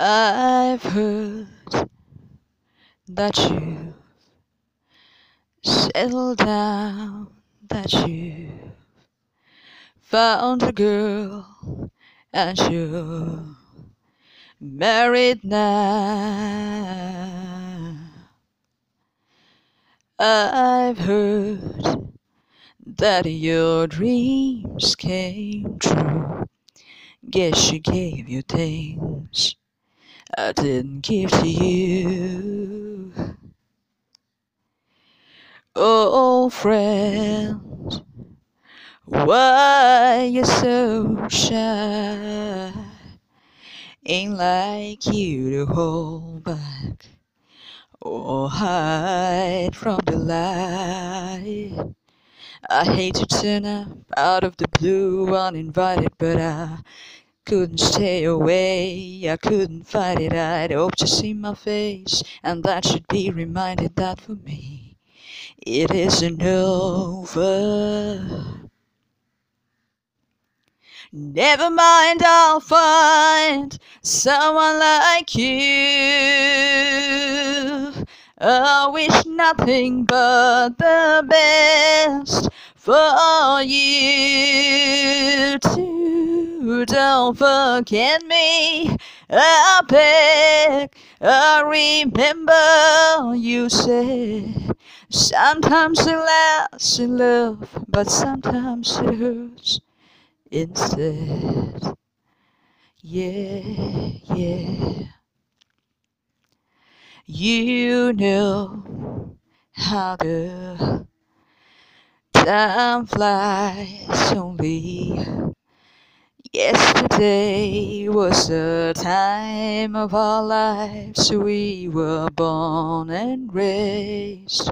I've heard that you've settled down, that you've found a girl and you're married now. I've heard that your dreams came true. Guess she gave you things I didn't give to you. Oh, friend, why you so shy? Ain't like you to hold back or hide from the light. I hate to turn up out of the blue uninvited, but I couldn't stay away, I couldn't fight it. I'd hope to see my face, and that should be reminded that for me it isn't over. Never mind, I'll find someone like you. I wish nothing but the best for you Don't forget me. I beg. I remember you said sometimes it lasts in love, but sometimes it hurts instead. Yeah, yeah. You know how the time flies only. Yesterday was the time of our lives. We were born and raised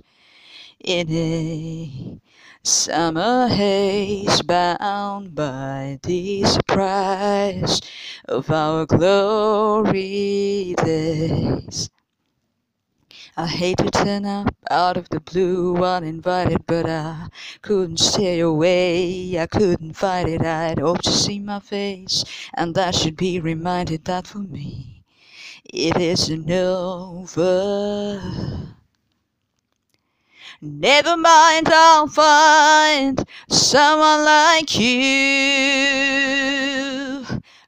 in a summer haze, bound by the surprise of our glory days. I hate to turn up out of the blue uninvited, but I couldn't stay away. I couldn't fight it. I'd hope to see my face, and I should be reminded that for me it isn't over. Never mind, I'll find someone like you.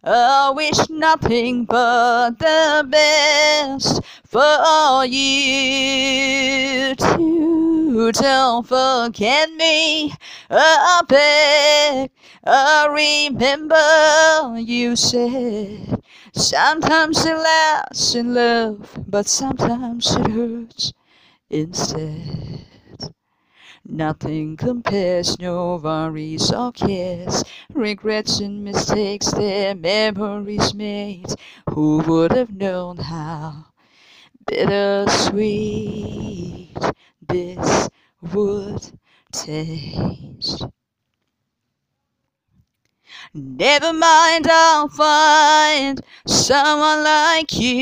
I wish nothing but the best for you too. Don't forget me, I beg. I remember you said sometimes it lasts in love, but sometimes it hurts instead. Nothing compares, no worries or cares, regrets and mistakes, they're memories made. Who would have known how bittersweet this would taste? Never mind, I'll find someone like you.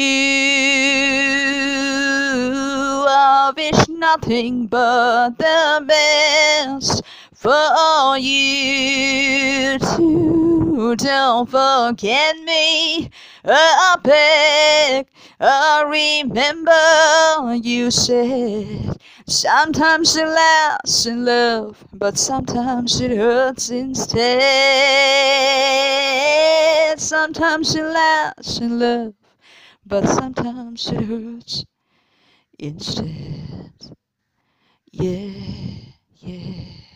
I wish nothing but the best for you too. Don't forget me, I beg. I remember you said sometimes it lasts in love, but sometimes it hurts instead. Sometimes it lasts in love, but sometimes it hurts instead times. Yeah, yeah.